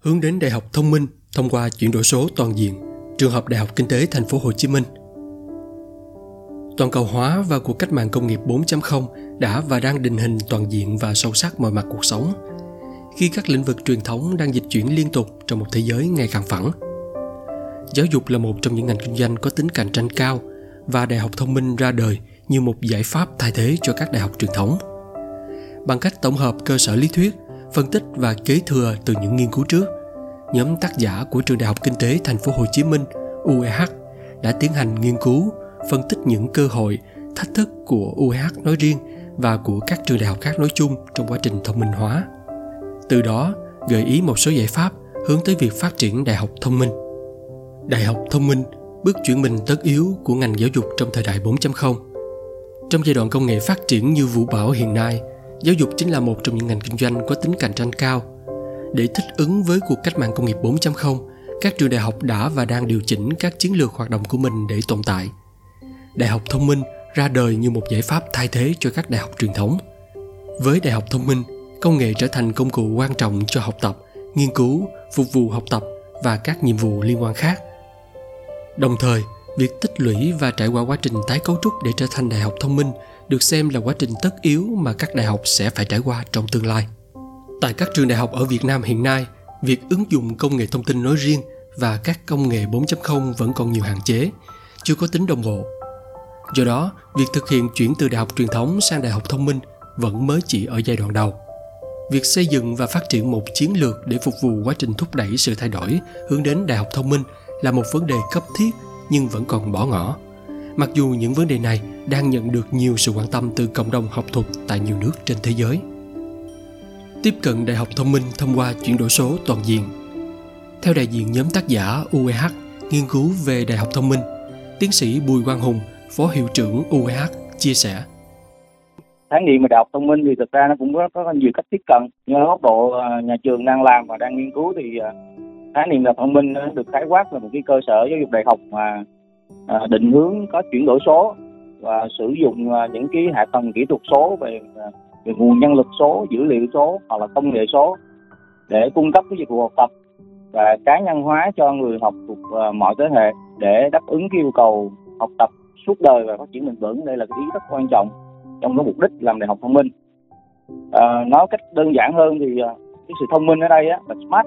hướng đến đại học thông minh thông qua chuyển đổi số toàn diện, trường hợp Đại học Kinh tế Thành phố Hồ Chí Minh. Toàn cầu hóa và cuộc cách mạng công nghiệp 4.0 đã và đang định hình toàn diện và sâu sắc mọi mặt cuộc sống. Khi các lĩnh vực truyền thống đang dịch chuyển liên tục trong một thế giới ngày càng phẳng. Giáo dục là một trong những ngành kinh doanh có tính cạnh tranh cao và đại học thông minh ra đời như một giải pháp thay thế cho các đại học truyền thống. Bằng cách tổng hợp cơ sở lý thuyết, phân tích và kế thừa từ những nghiên cứu trước, nhóm tác giả của trường Đại học Kinh tế Thành phố Hồ Chí Minh UEH đã tiến hành nghiên cứu, phân tích những cơ hội, thách thức của UEH nói riêng và của các trường đại học khác nói chung trong quá trình thông minh hóa. Từ đó, gợi ý một số giải pháp hướng tới việc phát triển đại học thông minh. Đại học thông minh, bước chuyển mình tất yếu của ngành giáo dục trong thời đại 4.0. Trong giai đoạn công nghệ phát triển như vũ bão hiện nay, giáo dục chính là một trong những ngành kinh doanh có tính cạnh tranh cao. Để thích ứng với cuộc cách mạng công nghiệp 4.0, các trường đại học đã và đang điều chỉnh các chiến lược hoạt động của mình để tồn tại. Đại học thông minh ra đời như một giải pháp thay thế cho các đại học truyền thống. Với đại học thông minh, công nghệ trở thành công cụ quan trọng cho học tập, nghiên cứu, phục vụ học tập và các nhiệm vụ liên quan khác. Đồng thời, việc tích lũy và trải qua quá trình tái cấu trúc để trở thành đại học thông minh được xem là quá trình tất yếu mà các đại học sẽ phải trải qua trong tương lai. Tại các trường đại học ở Việt Nam hiện nay, việc ứng dụng công nghệ thông tin nói riêng và các công nghệ 4.0 vẫn còn nhiều hạn chế, chưa có tính đồng bộ. Do đó, việc thực hiện chuyển từ đại học truyền thống sang đại học thông minh vẫn mới chỉ ở giai đoạn đầu. Việc xây dựng và phát triển một chiến lược để phục vụ quá trình thúc đẩy sự thay đổi hướng đến đại học thông minh là một vấn đề cấp thiết nhưng vẫn còn bỏ ngỏ. Mặc dù những vấn đề này đang nhận được nhiều sự quan tâm từ cộng đồng học thuật tại nhiều nước trên thế giới. Tiếp cận đại học thông minh thông qua chuyển đổi số toàn diện. Theo đại diện nhóm tác giả UEH nghiên cứu về đại học thông minh, tiến sĩ Bùi Quang Hùng, phó hiệu trưởng UEH chia sẻ khái niệm về đại học thông minh thì thực ra nó cũng có, có nhiều cách tiếp cận nhưng góc độ ờ, nhà trường đang làm và đang nghiên cứu thì ờ, khái niệm đại học thông minh được khái quát là một cái cơ sở giáo dục đại học mà à, định hướng có chuyển đổi số và sử dụng à, những cái hạ tầng kỹ thuật số về à, về nguồn nhân lực số dữ liệu số hoặc là công nghệ số để cung cấp cái dịch vụ học tập và cá nhân hóa cho người học thuộc à, mọi thế hệ để đáp ứng cái yêu cầu học tập suốt đời và phát triển bền vững. Đây là cái ý rất quan trọng trong cái mục đích làm đại học thông minh. À, nói cách đơn giản hơn thì à, cái sự thông minh ở đây á là smart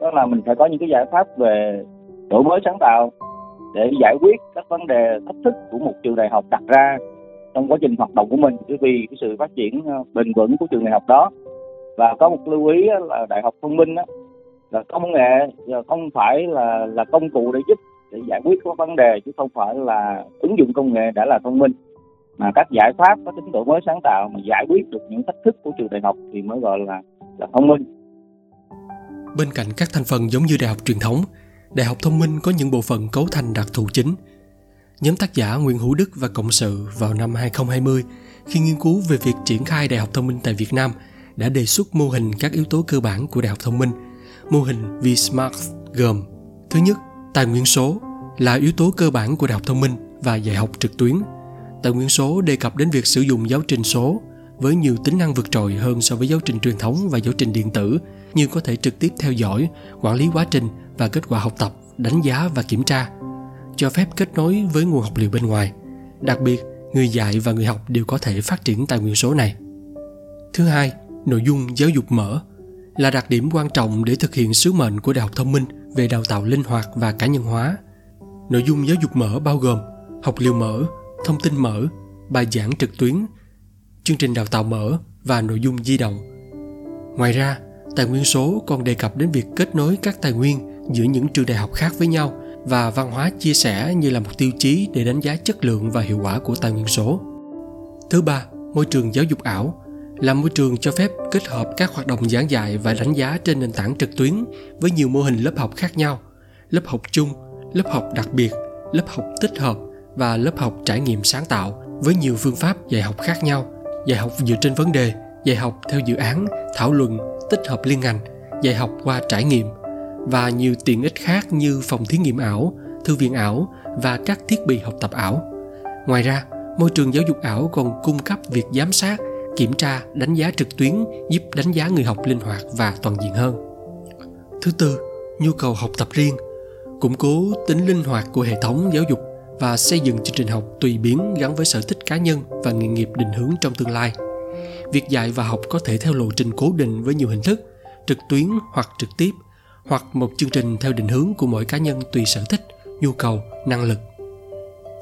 đó là mình phải có những cái giải pháp về đổi mới sáng tạo để giải quyết các vấn đề thách thức của một trường đại học đặt ra trong quá trình hoạt động của mình bởi vì cái sự phát triển ờ, bền vững của trường đại học đó và có một lưu ý là đại học thông minh đó, là công nghệ ờ, không phải là là công cụ để giúp để giải quyết các vấn đề chứ không phải là ứng dụng công nghệ đã là thông minh mà các giải pháp có tính đổi mới sáng tạo mà giải quyết được những thách thức của trường đại học thì mới gọi là là thông minh. Bên cạnh các thành phần giống như đại học truyền thống, đại học thông minh có những bộ phận cấu thành đặc thù chính. Nhóm tác giả Nguyễn Hữu Đức và Cộng sự vào năm 2020 khi nghiên cứu về việc triển khai đại học thông minh tại Việt Nam đã đề xuất mô hình các yếu tố cơ bản của đại học thông minh. Mô hình V-smart gồm Thứ nhất, tài nguyên số là yếu tố cơ bản của đại học thông minh và dạy học trực tuyến – Tài nguyên số đề cập đến việc sử dụng giáo trình số với nhiều tính năng vượt trội hơn so với giáo trình truyền thống và giáo trình điện tử như có thể trực tiếp theo dõi, quản lý quá trình và kết quả học tập, đánh giá và kiểm tra, cho phép kết nối với nguồn học liệu bên ngoài. Đặc biệt, người dạy và người học đều có thể phát triển tài nguyên số này. Thứ hai, nội dung giáo dục mở là đặc điểm quan trọng để thực hiện sứ mệnh của Đại học Thông minh về đào tạo linh hoạt và cá nhân hóa. Nội dung giáo dục mở bao gồm học liệu mở, thông tin mở, bài giảng trực tuyến, chương trình đào tạo mở và nội dung di động. Ngoài ra, tài nguyên số còn đề cập đến việc kết nối các tài nguyên giữa những trường đại học khác với nhau và văn hóa chia sẻ như là một tiêu chí để đánh giá chất lượng và hiệu quả của tài nguyên số. Thứ ba, môi trường giáo dục ảo là môi trường cho phép kết hợp các hoạt động giảng dạy và đánh giá trên nền tảng trực tuyến với nhiều mô hình lớp học khác nhau, lớp học chung, lớp học đặc biệt, lớp học tích hợp và lớp học trải nghiệm sáng tạo với nhiều phương pháp dạy học khác nhau dạy học dựa trên vấn đề dạy học theo dự án thảo luận tích hợp liên ngành dạy học qua trải nghiệm và nhiều tiện ích khác như phòng thí nghiệm ảo thư viện ảo và các thiết bị học tập ảo. Ngoài ra môi trường giáo dục ảo còn cung cấp việc giám sát kiểm tra đánh giá trực tuyến giúp đánh giá người học linh hoạt và toàn diện hơn. Thứ tư, nhu cầu học tập riêng, củng cố tính linh hoạt của hệ thống giáo dục và xây dựng chương trình học tùy biến gắn với sở thích cá nhân và nghề nghiệp định hướng trong tương lai. Việc dạy và học có thể theo lộ trình cố định với nhiều hình thức, trực tuyến hoặc trực tiếp, hoặc một chương trình theo định hướng của mỗi cá nhân tùy sở thích, nhu cầu, năng lực.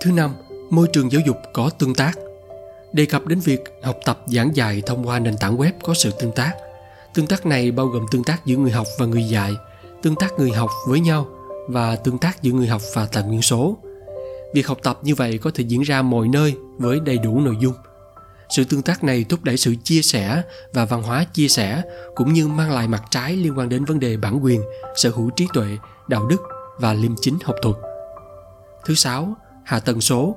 Thứ năm, môi trường giáo dục có tương tác. Đề cập đến việc học tập giảng dạy thông qua nền tảng web có sự tương tác. Tương tác này bao gồm tương tác giữa người học và người dạy, tương tác người học với nhau và tương tác giữa người học và tài nguyên số. Việc học tập như vậy có thể diễn ra mọi nơi với đầy đủ nội dung. Sự tương tác này thúc đẩy sự chia sẻ và văn hóa chia sẻ cũng như mang lại mặt trái liên quan đến vấn đề bản quyền, sở hữu trí tuệ, đạo đức và liêm chính học thuật. Thứ sáu, hạ tầng số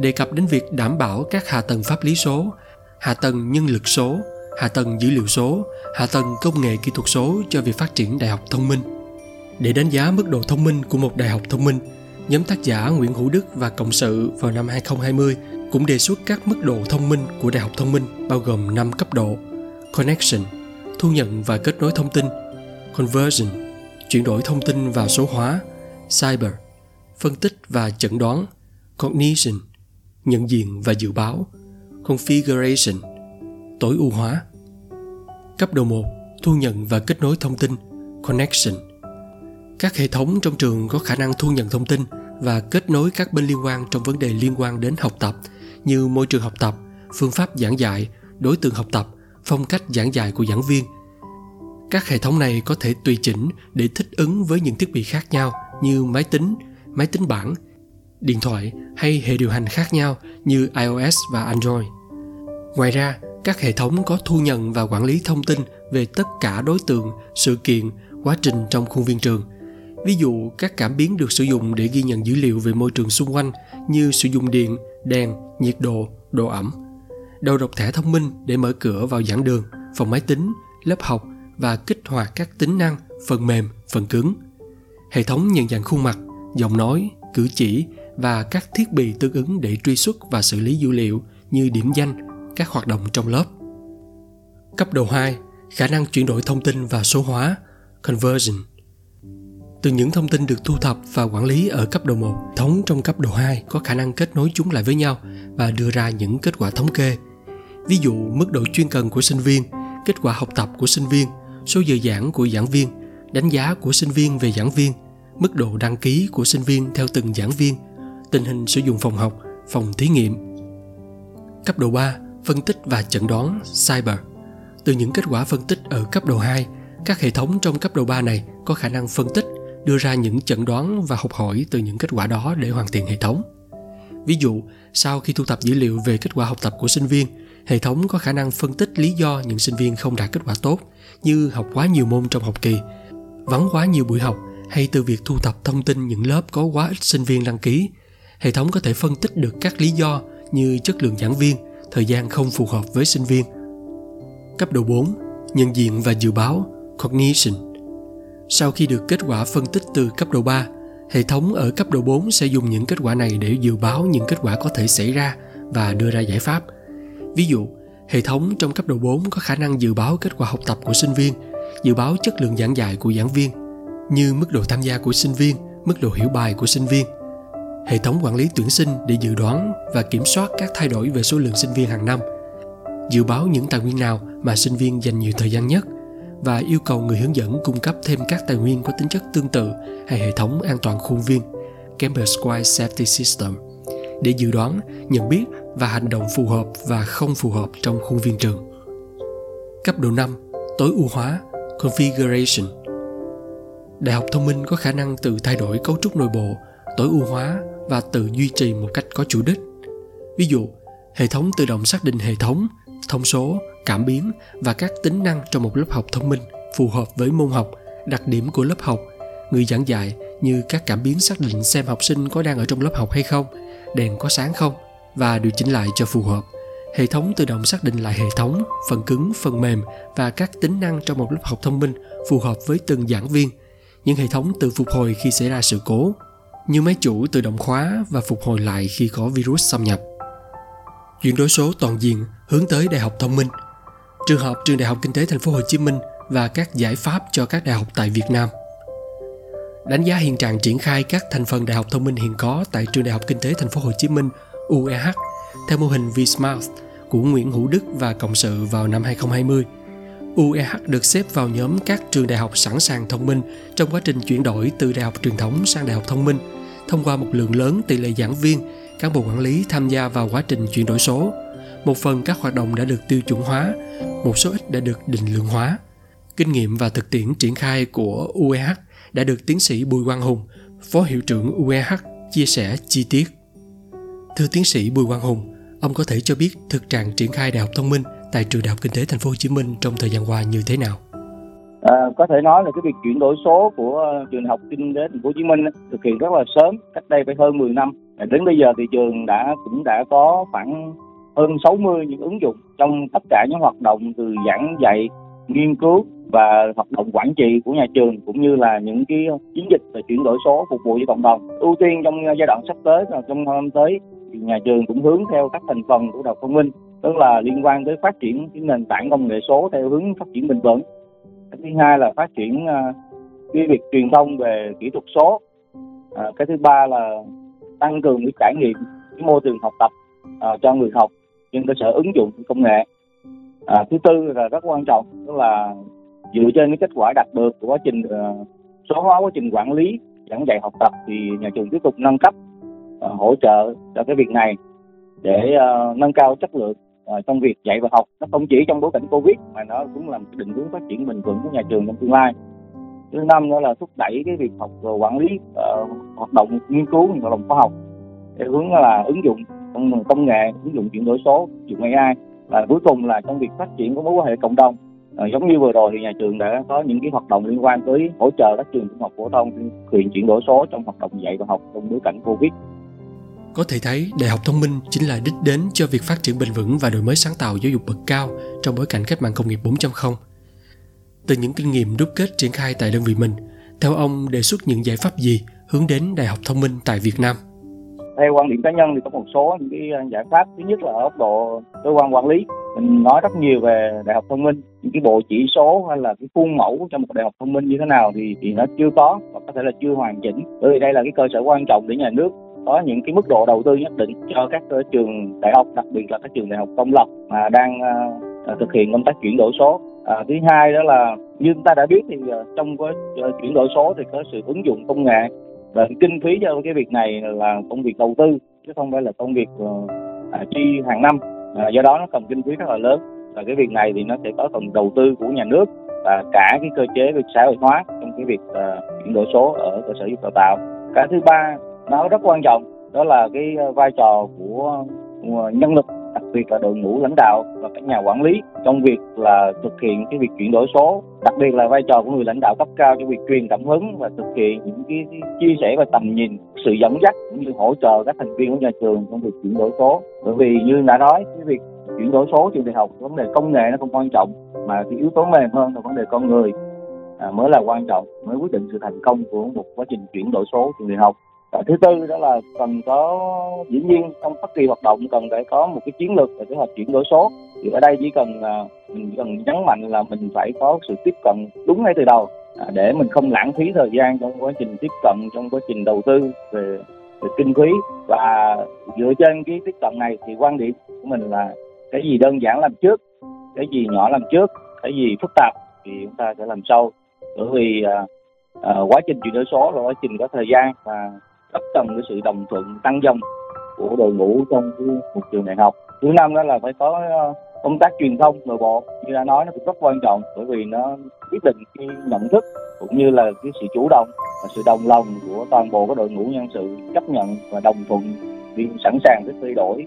đề cập đến việc đảm bảo các hạ tầng pháp lý số, hạ tầng nhân lực số, hạ tầng dữ liệu số, hạ tầng công nghệ kỹ thuật số cho việc phát triển đại học thông minh. Để đánh giá mức độ thông minh của một đại học thông minh, nhóm tác giả Nguyễn Hữu Đức và Cộng sự vào năm 2020 cũng đề xuất các mức độ thông minh của đại học thông minh bao gồm 5 cấp độ: Connection, thu nhận và kết nối thông tin, Conversion, chuyển đổi thông tin và số hóa, Cyber, phân tích và chẩn đoán, Cognition, nhận diện và dự báo, Configuration, tối ưu hóa. Cấp độ 1, thu nhận và kết nối thông tin, Connection. Các hệ thống trong trường có khả năng thu nhận thông tin và kết nối các bên liên quan trong vấn đề liên quan đến học tập như môi trường học tập, phương pháp giảng dạy, đối tượng học tập, phong cách giảng dạy của giảng viên. Các hệ thống này có thể tùy chỉnh để thích ứng với những thiết bị khác nhau như máy tính, máy tính bảng, điện thoại hay hệ điều hành khác nhau như iOS và Android. Ngoài ra, các hệ thống có thu nhận và quản lý thông tin về tất cả đối tượng, sự kiện, quá trình trong khuôn viên trường. Ví dụ, các cảm biến được sử dụng để ghi nhận dữ liệu về môi trường xung quanh như sử dụng điện, đèn, nhiệt độ, độ ẩm. Đầu đọc thẻ thông minh để mở cửa vào giảng đường, phòng máy tính, lớp học và kích hoạt các tính năng, phần mềm, phần cứng. Hệ thống nhận dạng khuôn mặt, giọng nói, cử chỉ và các thiết bị tương ứng để truy xuất và xử lý dữ liệu như điểm danh, các hoạt động trong lớp. Cấp độ 2, khả năng chuyển đổi thông tin và số hóa, conversion. Từ những thông tin được thu thập và quản lý ở cấp độ 1, thống trong cấp độ 2 có khả năng kết nối chúng lại với nhau và đưa ra những kết quả thống kê. Ví dụ, mức độ chuyên cần của sinh viên, kết quả học tập của sinh viên, số giờ giảng của giảng viên, đánh giá của sinh viên về giảng viên, mức độ đăng ký của sinh viên theo từng giảng viên tình hình sử dụng phòng học, phòng thí nghiệm. Cấp độ 3, phân tích và chẩn đoán cyber. Từ những kết quả phân tích ở cấp độ 2, các hệ thống trong cấp độ 3 này có khả năng phân tích, đưa ra những chẩn đoán và học hỏi từ những kết quả đó để hoàn thiện hệ thống. Ví dụ, sau khi thu thập dữ liệu về kết quả học tập của sinh viên, hệ thống có khả năng phân tích lý do những sinh viên không đạt kết quả tốt như học quá nhiều môn trong học kỳ, vắng quá nhiều buổi học hay từ việc thu thập thông tin những lớp có quá ít sinh viên đăng ký hệ thống có thể phân tích được các lý do như chất lượng giảng viên, thời gian không phù hợp với sinh viên. Cấp độ 4, nhận diện và dự báo, cognition. Sau khi được kết quả phân tích từ cấp độ 3, hệ thống ở cấp độ 4 sẽ dùng những kết quả này để dự báo những kết quả có thể xảy ra và đưa ra giải pháp. Ví dụ, hệ thống trong cấp độ 4 có khả năng dự báo kết quả học tập của sinh viên, dự báo chất lượng giảng dạy của giảng viên, như mức độ tham gia của sinh viên, mức độ hiểu bài của sinh viên – hệ thống quản lý tuyển sinh để dự đoán và kiểm soát các thay đổi về số lượng sinh viên hàng năm. Dự báo những tài nguyên nào mà sinh viên dành nhiều thời gian nhất và yêu cầu người hướng dẫn cung cấp thêm các tài nguyên có tính chất tương tự hay hệ thống an toàn khuôn viên Campus Wide Safety System để dự đoán, nhận biết và hành động phù hợp và không phù hợp trong khuôn viên trường. Cấp độ 5, tối ưu hóa, configuration. Đại học thông minh có khả năng tự thay đổi cấu trúc nội bộ, tối ưu hóa và tự duy trì một cách có chủ đích. Ví dụ, hệ thống tự động xác định hệ thống, thông số, cảm biến và các tính năng trong một lớp học thông minh phù hợp với môn học, đặc điểm của lớp học, người giảng dạy như các cảm biến xác định xem học sinh có đang ở trong lớp học hay không, đèn có sáng không và điều chỉnh lại cho phù hợp. Hệ thống tự động xác định lại hệ thống, phần cứng, phần mềm và các tính năng trong một lớp học thông minh phù hợp với từng giảng viên. Những hệ thống tự phục hồi khi xảy ra sự cố như máy chủ tự động khóa và phục hồi lại khi có virus xâm nhập. Chuyển đổi số toàn diện hướng tới đại học thông minh. Trường hợp trường Đại học Kinh tế Thành phố Hồ Chí Minh và các giải pháp cho các đại học tại Việt Nam – đánh giá hiện trạng triển khai các thành phần đại học thông minh hiện có tại trường Đại học Kinh tế Thành phố Hồ Chí Minh UEH theo mô hình vSmart của Nguyễn Hữu Đức và Cộng sự vào năm 2020. UEH được xếp vào nhóm các trường đại học sẵn sàng thông minh trong quá trình chuyển đổi từ đại học truyền thống sang đại học thông minh thông qua một lượng lớn tỷ lệ giảng viên, cán bộ quản lý tham gia vào quá trình chuyển đổi số. Một phần các hoạt động đã được tiêu chuẩn hóa, một số ít đã được định lượng hóa. Kinh nghiệm và thực tiễn triển khai của UEH đã được tiến sĩ Bùi Quang Hùng, Phó Hiệu trưởng UEH chia sẻ chi tiết. Thưa tiến sĩ Bùi Quang Hùng, ông có thể cho biết thực trạng triển khai đại học thông minh tại trường Đại học Kinh tế Thành phố Hồ Chí Minh trong thời gian qua như thế nào? À, có thể nói là cái việc chuyển đổi số của trường đại học kinh tế thành phố Hồ Chí Minh thực hiện rất là sớm, cách đây phải hơn 10 năm. Đến bây giờ thì trường đã cũng đã có khoảng hơn 60 những ứng dụng trong tất cả những hoạt động từ giảng dạy, nghiên cứu và hoạt động quản trị của nhà trường cũng như là những cái chiến dịch về chuyển đổi số phục vụ cho cộng đồng. Ưu tiên trong giai đoạn sắp tới là trong năm tới thì nhà trường cũng hướng theo các thành phần của đại học thông minh tức là liên quan tới phát triển cái nền tảng công nghệ số theo hướng phát triển bền vững. Cái thứ hai là phát triển à, cái việc truyền thông về kỹ thuật số. À, cái thứ ba là tăng cường cái trải nghiệm cái môi trường học tập à, cho người học trên cơ sở ứng dụng công nghệ. À, thứ tư là rất quan trọng đó là dựa trên cái kết quả đạt được của quá trình uh, số hóa quá trình quản lý giảng dạy học tập thì nhà trường tiếp tục nâng cấp uh, hỗ trợ cho cái việc này để uh, nâng cao chất lượng uh, trong việc dạy và học. Nó không chỉ trong bối cảnh covid mà nó cũng là một định hướng phát triển bền vững của nhà trường trong tương lai. Thứ năm nữa là thúc đẩy cái việc học và quản lý uh, hoạt động nghiên cứu hoạt động khoa học để hướng là ứng dụng công, công nghệ ứng dụng chuyển đổi số dùng AI và cuối cùng là trong việc phát triển của mối quan hệ cộng đồng À, giống như vừa rồi thì nhà trường đã có những cái hoạt động liên quan tới hỗ trợ các trường trung học phổ thông quyền chuyển đổi số trong hoạt động dạy và học trong bối cảnh Covid. Có thể thấy, Đại học Thông minh chính là đích đến cho việc phát triển bền vững và đổi mới sáng tạo giáo dục bậc cao trong bối cảnh cách mạng công nghiệp 4.0. Từ những kinh nghiệm đúc kết triển khai tại đơn vị mình, theo ông đề xuất những giải pháp gì hướng đến Đại học Thông minh tại Việt Nam? Theo quan điểm cá nhân thì có một số những cái ờ, giải pháp. Thứ nhất là ở góc độ cơ quan quản lý. Mình nói rất nhiều về Đại học Thông minh, những cái bộ chỉ số hay là cái khuôn mẫu cho một đại học thông minh như thế nào thì thì nó chưa có và có thể là chưa hoàn chỉnh. Bởi vì đây là cái cơ sở quan trọng để nhà nước có những cái mức độ đầu tư nhất định cho các ờ, trường đại học đặc biệt là các trường đại học công lập mà đang uh, thực hiện công tác chuyển đổi số à, thứ hai đó là như chúng ta đã biết thì uh, trong cái uh, chuyển đổi số thì có sự ứng dụng công nghệ và kinh phí cho cái việc này là công việc đầu tư chứ không phải là công việc uh, à, chi hàng năm. À, do đó nó cần kinh phí rất là lớn. Và cái việc này thì nó sẽ có phần đầu tư của nhà nước và cả cái cơ chế về xã hội hóa trong cái việc uh, chuyển đổi số ở cơ sở dục đào tạo. Cái thứ ba nó rất quan trọng đó là cái ờ, vai trò của nhân lực đặc biệt là đội ngũ lãnh đạo và các nhà quản lý trong việc là thực hiện cái việc chuyển đổi số đặc biệt là vai trò của người lãnh đạo cấp cao trong việc truyền cảm hứng và thực hiện những cái, chia sẻ và tầm nhìn sự dẫn dắt cũng như hỗ trợ các thành viên của nhà trường trong việc chuyển đổi số. Bởi vì như đã nói cái việc chuyển đổi số trường đại học vấn đề công nghệ nó không quan trọng mà cái yếu tố mềm hơn là vấn đề con người à, mới là quan trọng mới quyết định sự thành công của một quá trình chuyển đổi số trường đại học à, thứ tư đó là cần có diễn viên trong bất kỳ hoạt động cần phải có một cái chiến lược về kế hoạch chuyển đổi số. Thì ở đây chỉ cần à, mình chỉ cần nhấn mạnh là mình phải có sự tiếp cận đúng ngay từ đầu à, để mình không lãng phí thời gian trong quá trình tiếp cận trong quá trình đầu tư về, về kinh phí. Và dựa trên cái tiếp cận này thì quan điểm của mình là cái gì đơn giản làm trước cái gì nhỏ làm trước cái gì phức tạp thì chúng ta sẽ làm sau. Bởi vì à, à, quá trình chuyển đổi số là quá trình có thời gian và cấp trong cái sự đồng thuận tăng dòng của đội ngũ trong cái một trường đại học. Thứ năm đó là phải có ờ, công tác truyền thông nội bộ. Như đã nói nó cũng rất quan trọng bởi vì nó quyết định cái nhận thức cũng như là cái sự chủ động và sự đồng lòng của toàn bộ các đội ngũ nhân sự chấp nhận và đồng thuận đi sẵn sàng để thay đổi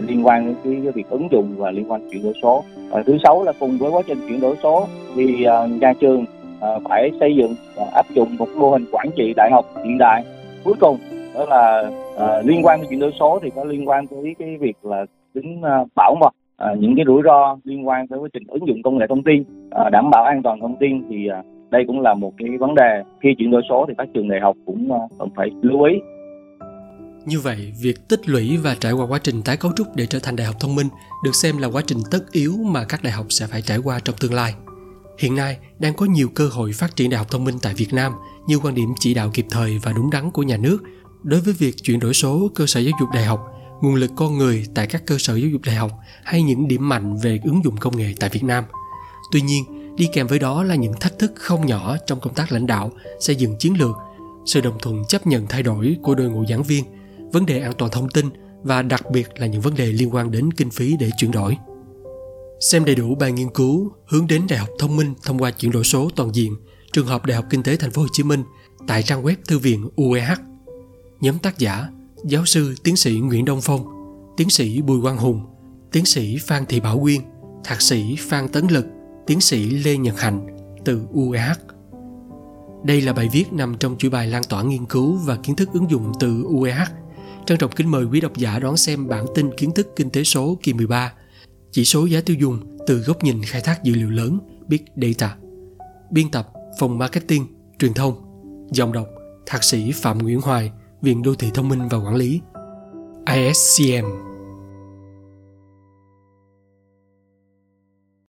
liên quan đến cái, cái việc ứng dụng và liên quan chuyển đổi số. Và thứ sáu là cùng với quá trình chuyển đổi số thì uh, nhà trường uh, phải xây dựng và áp dụng một mô hình quản trị đại học hiện đại cuối cùng đó là uh, liên quan đến chuyển đổi số thì có liên quan tới cái việc là tính uh, bảo mật uh, những cái rủi ro liên quan tới quá trình ứng dụng công nghệ thông tin uh, đảm bảo an toàn thông tin thì uh, đây cũng là một cái vấn đề khi chuyển đổi số thì các trường đại học cũng uh, cần phải lưu ý như vậy, việc tích lũy và trải qua quá trình tái cấu trúc để trở thành đại học thông minh được xem là quá trình tất yếu mà các đại học sẽ phải trải qua trong tương lai. Hiện nay đang có nhiều cơ hội phát triển đại học thông minh tại Việt Nam như quan điểm chỉ đạo kịp thời và đúng đắn của nhà nước đối với việc chuyển đổi số cơ sở giáo dục đại học, nguồn lực con người tại các cơ sở giáo dục đại học hay những điểm mạnh về ứng dụng công nghệ tại Việt Nam. Tuy nhiên, đi kèm với đó là những thách thức không nhỏ trong công tác lãnh đạo, xây dựng chiến lược, sự đồng thuận chấp nhận thay đổi của đội ngũ giảng viên, vấn đề an toàn thông tin và đặc biệt là những vấn đề liên quan đến kinh phí để chuyển đổi. Xem đầy đủ bài nghiên cứu hướng đến đại học thông minh thông qua chuyển đổi số toàn diện, trường hợp Đại học Kinh tế Thành phố Hồ Chí Minh tại trang web thư viện UEH. Nhóm tác giả: giáo sư tiến sĩ Nguyễn Đông Phong, tiến sĩ Bùi Quang Hùng, tiến sĩ Phan Thị Bảo Quyên, thạc sĩ Phan Tấn Lực, tiến sĩ Lê Nhật Hạnh từ UEH. Đây là bài viết nằm trong chuỗi bài lan tỏa nghiên cứu và kiến thức ứng dụng từ UEH. Trân trọng kính mời quý độc giả đón xem bản tin kiến thức kinh tế số kỳ 13, chỉ số giá tiêu dùng từ góc nhìn khai thác dữ liệu lớn Big Data. Biên tập Phòng Marketing, Truyền thông, Dòng đọc Thạc sĩ Phạm Nguyễn Hoài, Viện Đô thị Thông minh và Quản lý, ISCM